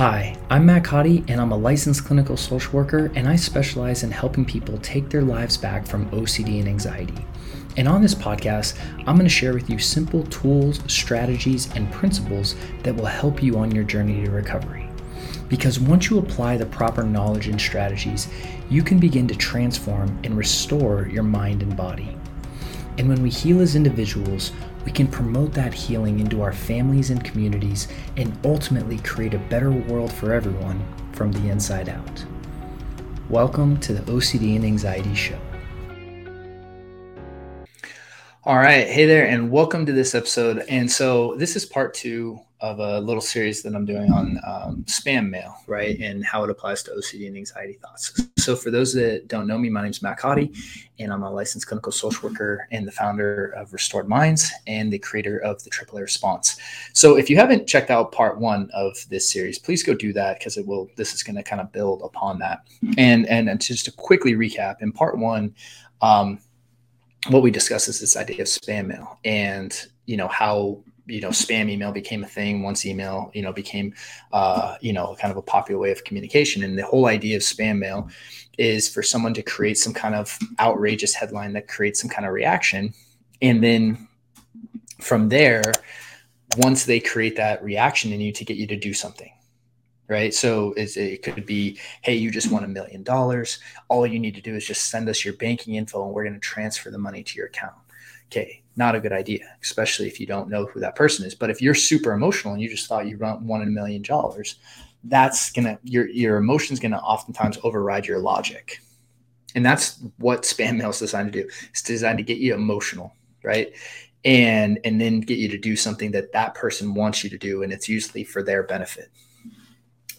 Hi, I'm Matt Codde, and I'm a licensed clinical social worker, and I specialize in helping people take their lives back from OCD and anxiety. And on this podcast, I'm going to share with you simple tools, strategies, and principles that will help you on your journey to recovery. Because once you apply the proper knowledge and strategies, you can begin to transform and restore your mind and body. And when we heal as individuals, we can promote that healing into our families and communities and ultimately create a better world for everyone from the inside out. Welcome to the OCD and Anxiety Show. All right. Hey there, and welcome to this episode. And so, this is part two of a little series that I'm doing on um, spam mail, right, and how it applies to OCD and anxiety thoughts. So, for those that don't know me, my name is Matt Codde, and I'm a licensed clinical social worker and the founder of Restored Minds and the creator of the AAA Response. So, if you haven't checked out part one of this series, please go do that because it will. This is going to kind of build upon that. And and, and just to quickly recap, in part one. Um, what we discuss is this idea of spam mail and you know how you know spam email became a thing once email you know became uh, you know kind of a popular way of communication. And the whole idea of spam mail is for someone to create some kind of outrageous headline that creates some kind of reaction. And then from there once they create that reaction in you to get you to do something right? So it could be hey you just won a million dollars. All you need to do is just send us your banking info and we're going to transfer the money to your account okay not a good idea, especially if you don't know who that person is. But if you're super emotional and you just thought you won one in a million dollars, that's gonna your your emotions gonna oftentimes override your logic, and that's what spam mail is designed to do. It's designed to get you emotional, right? And and then get you to do something that that person wants you to do, and it's usually for their benefit.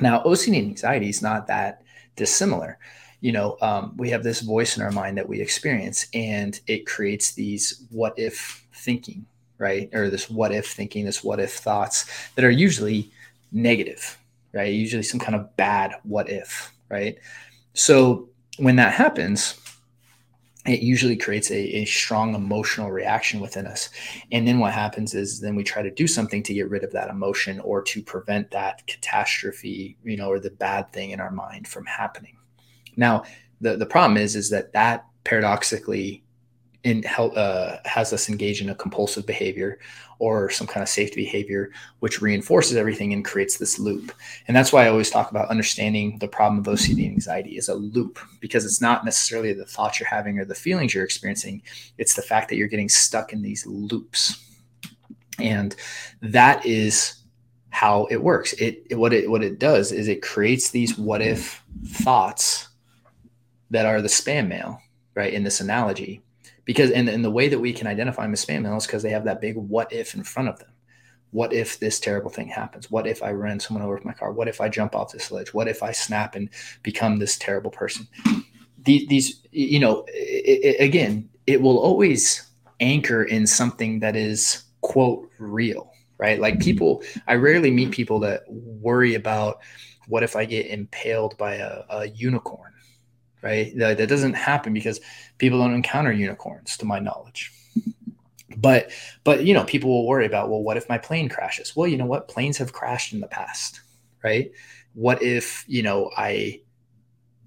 Now, OCD and anxiety is not that dissimilar you know, um, we have this voice in our mind that we experience, and it creates these what if thinking, right? Or this what if thinking, this what if thoughts that are usually negative, right? Usually some kind of bad what if, right? So when that happens, it usually creates a, a, strong emotional reaction within us. And then what happens is then we try to do something to get rid of that emotion or to prevent that catastrophe, you know, or the bad thing in our mind from happening. Now, the, the problem is, is that that paradoxically in help, uh, has us engage in a compulsive behavior or some kind of safety behavior, which reinforces everything and creates this loop. And that's why I always talk about understanding the problem of OCD and anxiety is a loop because it's not necessarily the thoughts you're having or the feelings you're experiencing. It's the fact that you're getting stuck in these loops. And that is how it works. It, it what it what it does is it creates these what if thoughts that are the spam mail, right? In this analogy, because and, and the way that we can identify them as spam mail is because they have that big what if in front of them. What if this terrible thing happens? What if I run someone over with my car? What if I jump off this ledge? What if I snap and become this terrible person? These, these you know, it, it, again, it will always anchor in something that is quote real, right? Like people, I rarely meet people that worry about what if I get impaled by a, a unicorn right? That, that doesn't happen because people don't encounter unicorns, to my knowledge. But but you know, people will worry about, well, what if my plane crashes? Well, you know what? Planes have crashed in the past, right? What if you know I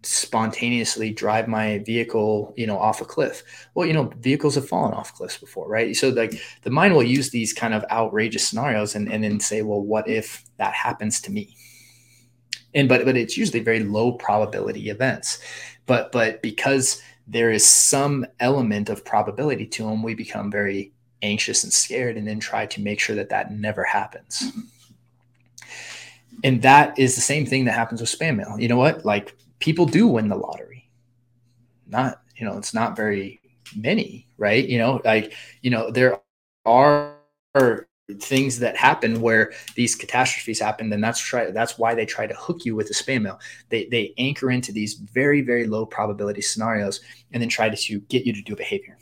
spontaneously drive my vehicle you know off a cliff well you know vehicles have fallen off cliffs before right so like the mind will use these kind of outrageous scenarios and, and then say well what if that happens to me and but but it's usually very low probability events but but because there is some element of probability to them we become very anxious and scared and then try to make sure that that never happens. And that is the same thing that happens with spam mail. You know what? Like people do win the lottery. Not you know it's not very many right? You know like you know there are things that happen where these catastrophes happen then that's try that's why they try to hook you with a spam mail they they anchor into these very very low probability scenarios and then try to, to get you to do a behavior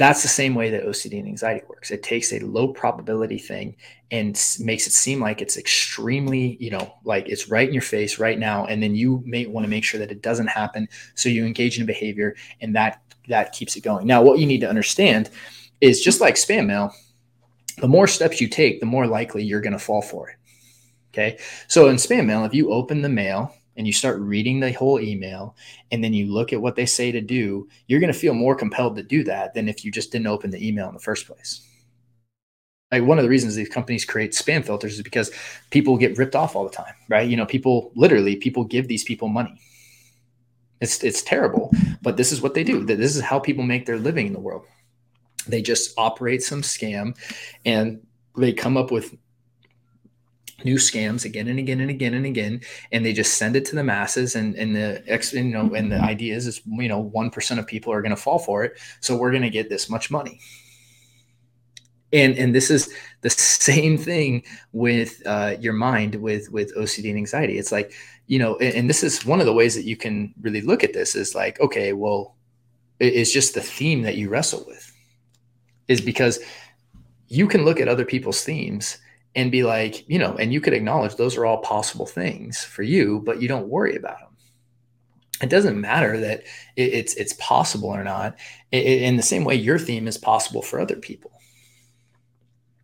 that's the same way that OCD and anxiety works. It takes a low probability thing and makes it seem like it's extremely, you know, like it's right in your face right now. And then you may want to make sure that it doesn't happen. So you engage in a behavior and that that keeps it going. Now, what you need to understand is just like spam mail, the more steps you take, the more likely you're going to fall for it. Okay. So in spam mail, if you open the mail and you start reading the whole email and then you look at what they say to do, you're going to feel more compelled to do that than if you just didn't open the email in the first place. Like one of the reasons these companies create spam filters is because people get ripped off all the time, right? You know, people literally people give these people money. It's it's terrible, but this is what they do. This is how people make their living in the world. They just operate some scam and they come up with new scams again and again and again and again and they just send it to the masses and and the ex you know and the idea is is you know 1% of people are going to fall for it so we're going to get this much money. And and this is the same thing with uh, your mind with with ocd and anxiety. It's like you know and, and this is one of the ways that you can really look at this is like okay well it's just the theme that you wrestle with is because you can look at other people's themes and be like, you know, and you could acknowledge those are all possible things for you, but you don't worry about them. It doesn't matter that it's it's possible or not. in the same way, your theme is possible for other people.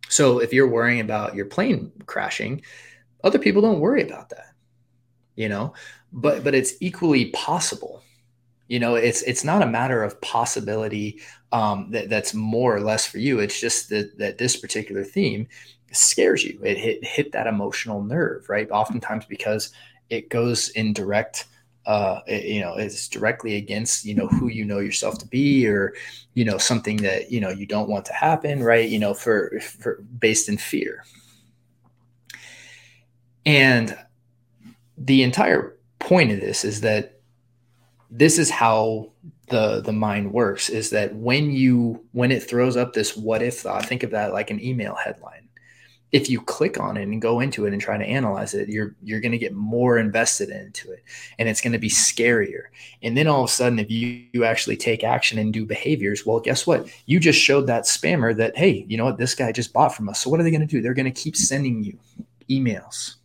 So if you're worrying about your plane crashing, other people don't worry about that, you know. But but it's equally possible. You know, it's it's not a matter of possibility um, that that's more or less for you. It's just that that this particular theme scares you. It hit hit that emotional nerve, right? Oftentimes because it goes in direct uh, it, you know, it's directly against, you know, who you know yourself to be or, you know, something that, you know, you don't want to happen, right? You know, for, for based in fear. And the entire point of this is that this is how the the mind works is that when you when it throws up this what if thought think of that like an email headline if you click on it and go into it and try to analyze it, you're you're going to get more invested into it, and it's going to be scarier. And then all of a sudden, if you, you actually take action and do behaviors, well, guess what? You just showed that spammer that hey, you know what? This guy just bought from us. So what are they going to do? They're going to keep sending you emails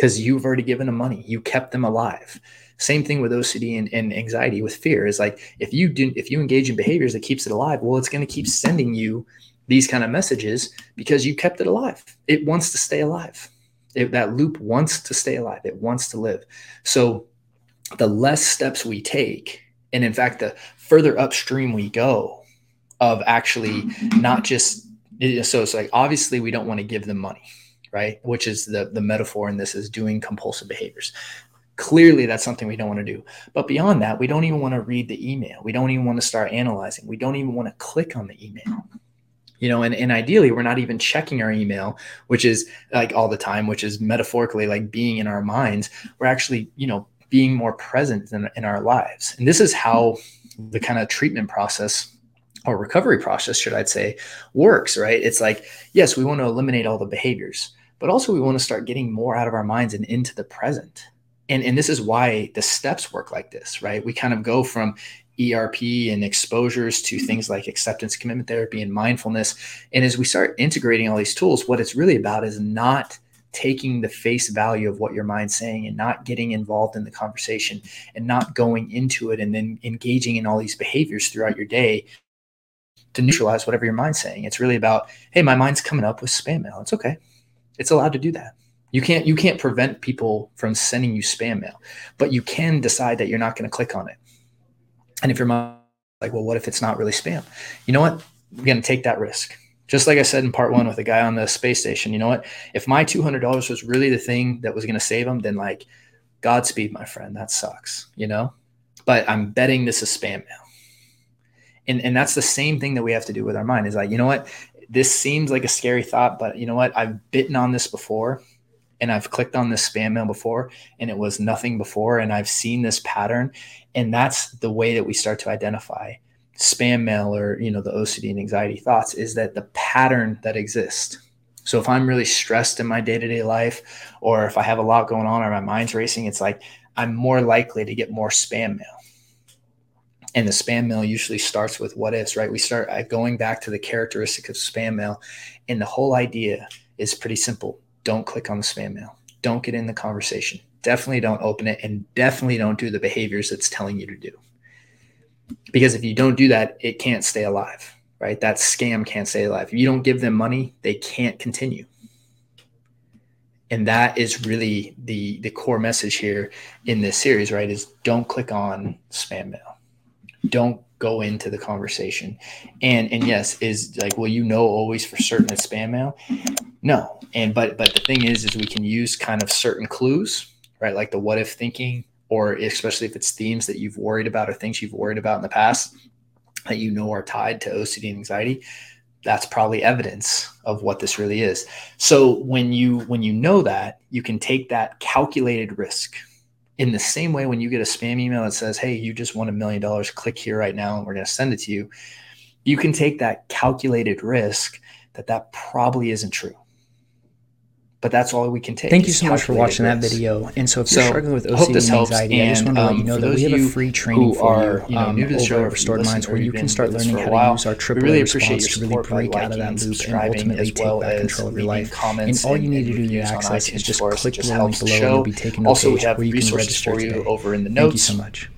because you've already given them money. You kept them alive. Same thing with OCD and, and anxiety with fear is like if you do if you engage in behaviors that keeps it alive, well, it's going to keep sending you these kind of messages because you kept it alive. It wants to stay alive. It, that loop wants to stay alive. It wants to live. So the less steps we take, and in fact, the further upstream we go of actually mm-hmm. not just so it's like obviously we don't want to give them money, right? Which is the the metaphor in this is doing compulsive behaviors. Clearly, that's something we don't want to do. But beyond that, we don't even want to read the email. We don't even want to start analyzing. We don't even want to click on the email you know and, and ideally we're not even checking our email which is like all the time which is metaphorically like being in our minds we're actually you know being more present in, in our lives and this is how the kind of treatment process or recovery process should i say works right it's like yes we want to eliminate all the behaviors but also we want to start getting more out of our minds and into the present and, and this is why the steps work like this, right? We kind of go from ERP and exposures to mm-hmm. things like acceptance commitment therapy and mindfulness. And as we start integrating all these tools, what it's really about is not taking the face value of what your mind's saying and not getting involved in the conversation and not going into it and then engaging in all these behaviors throughout your day to neutralize whatever your mind's saying. It's really about, hey, my mind's coming up with spam mail. It's okay. It's allowed to do that. You can't you can't prevent people from sending you spam mail, but you can decide that you're not going to click on it. And if your mind like, well, what if it's not really spam? You know what? We're going to take that risk. Just like I said in part one with the guy on the space station, you know what? If my $200 was really the thing that was going to save him, then like, Godspeed, my friend. That sucks, you know? But I'm betting this is spam mail. And, and that's the same thing that we have to do with our mind is like, you know what? This seems like a scary thought, but you know what? I've bitten on this before and I've clicked on this spam mail before and it was nothing before and I've seen this pattern and that's the way that we start to identify spam mail or you know the OCD and anxiety thoughts is that the pattern that exists. So if I'm really stressed in my day-to-day life or if I have a lot going on or my mind's racing it's like I'm more likely to get more spam mail. And the spam mail usually starts with what ifs, right? We start uh, going back to the characteristic of spam mail and the whole idea is pretty simple don't click on the spam mail. Don't get in the conversation. Definitely don't open it and definitely don't do the behaviors it's telling you to do. Because if you don't do that, it can't stay alive, right? That scam can't stay alive. If you don't give them money, they can't continue. and that is really the the core message here in this series right is don't click on spam mail don't go into the conversation and and yes is like well you know always for certain it's spam mail no and but but the thing is is we can use kind of certain clues right like the what if thinking or especially if it's themes that you've worried about or things you've worried about in the past that you know are tied to ocd and anxiety that's probably evidence of what this really is. So when you when you know that, you can take that calculated risk. In the same way when you get a spam email that says, "Hey, you just won a million dollars, click here right now and we're going to send it to you." You can take that calculated risk that that probably isn't true but that's all we can take. Thank you so much for watching risk. that video. And so, if you're struggling with OCD and anxiety, and, I just want to um, let you know that we have a free training for are, you, um, over show, at Restored Minds where you can start learning how to use our triple really response to really break out of that loop and ultimately take back control of your life. And all you need to do to access is just click the link below and you'll be taken to a page where you can register today. over in the notes. Thank you so much.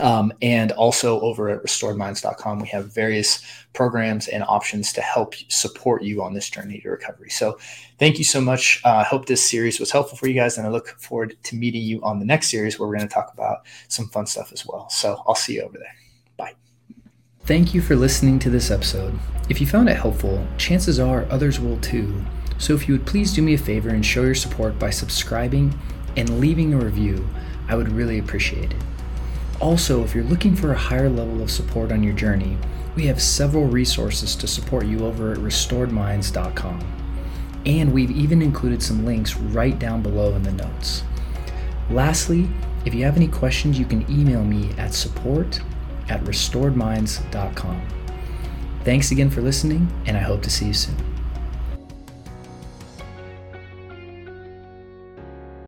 Um, and also over at restoredminds.com, we have various programs and options to help support you on this journey to recovery. So, thank you so much. Uh, I uh, hope this series was helpful for you guys, and I look forward to meeting you on the next series where we're going to talk about some fun stuff as well. So, I'll see you over there. Bye. Thank you for listening to this episode. If you found it helpful, chances are others will too. So, if you would please do me a favor and show your support by subscribing and leaving a review, I would really appreciate it. Also, if you're looking for a higher level of support on your journey, we have several resources to support you over at restoredminds.com. And we've even included some links right down below in the notes. Lastly, if you have any questions, you can email me at support at restoredminds.com. Thanks again for listening, and I hope to see you soon.